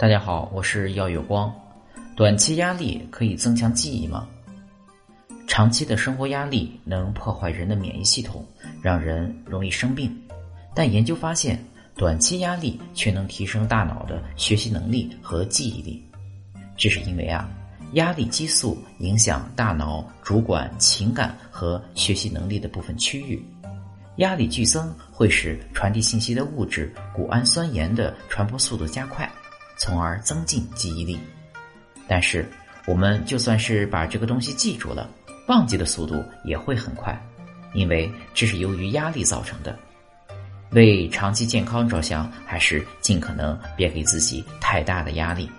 大家好，我是耀有光。短期压力可以增强记忆吗？长期的生活压力能破坏人的免疫系统，让人容易生病。但研究发现，短期压力却能提升大脑的学习能力和记忆力。这是因为啊，压力激素影响大脑主管情感和学习能力的部分区域。压力剧增会使传递信息的物质谷氨酸盐的传播速度加快。从而增进记忆力，但是我们就算是把这个东西记住了，忘记的速度也会很快，因为这是由于压力造成的。为长期健康着想，还是尽可能别给自己太大的压力。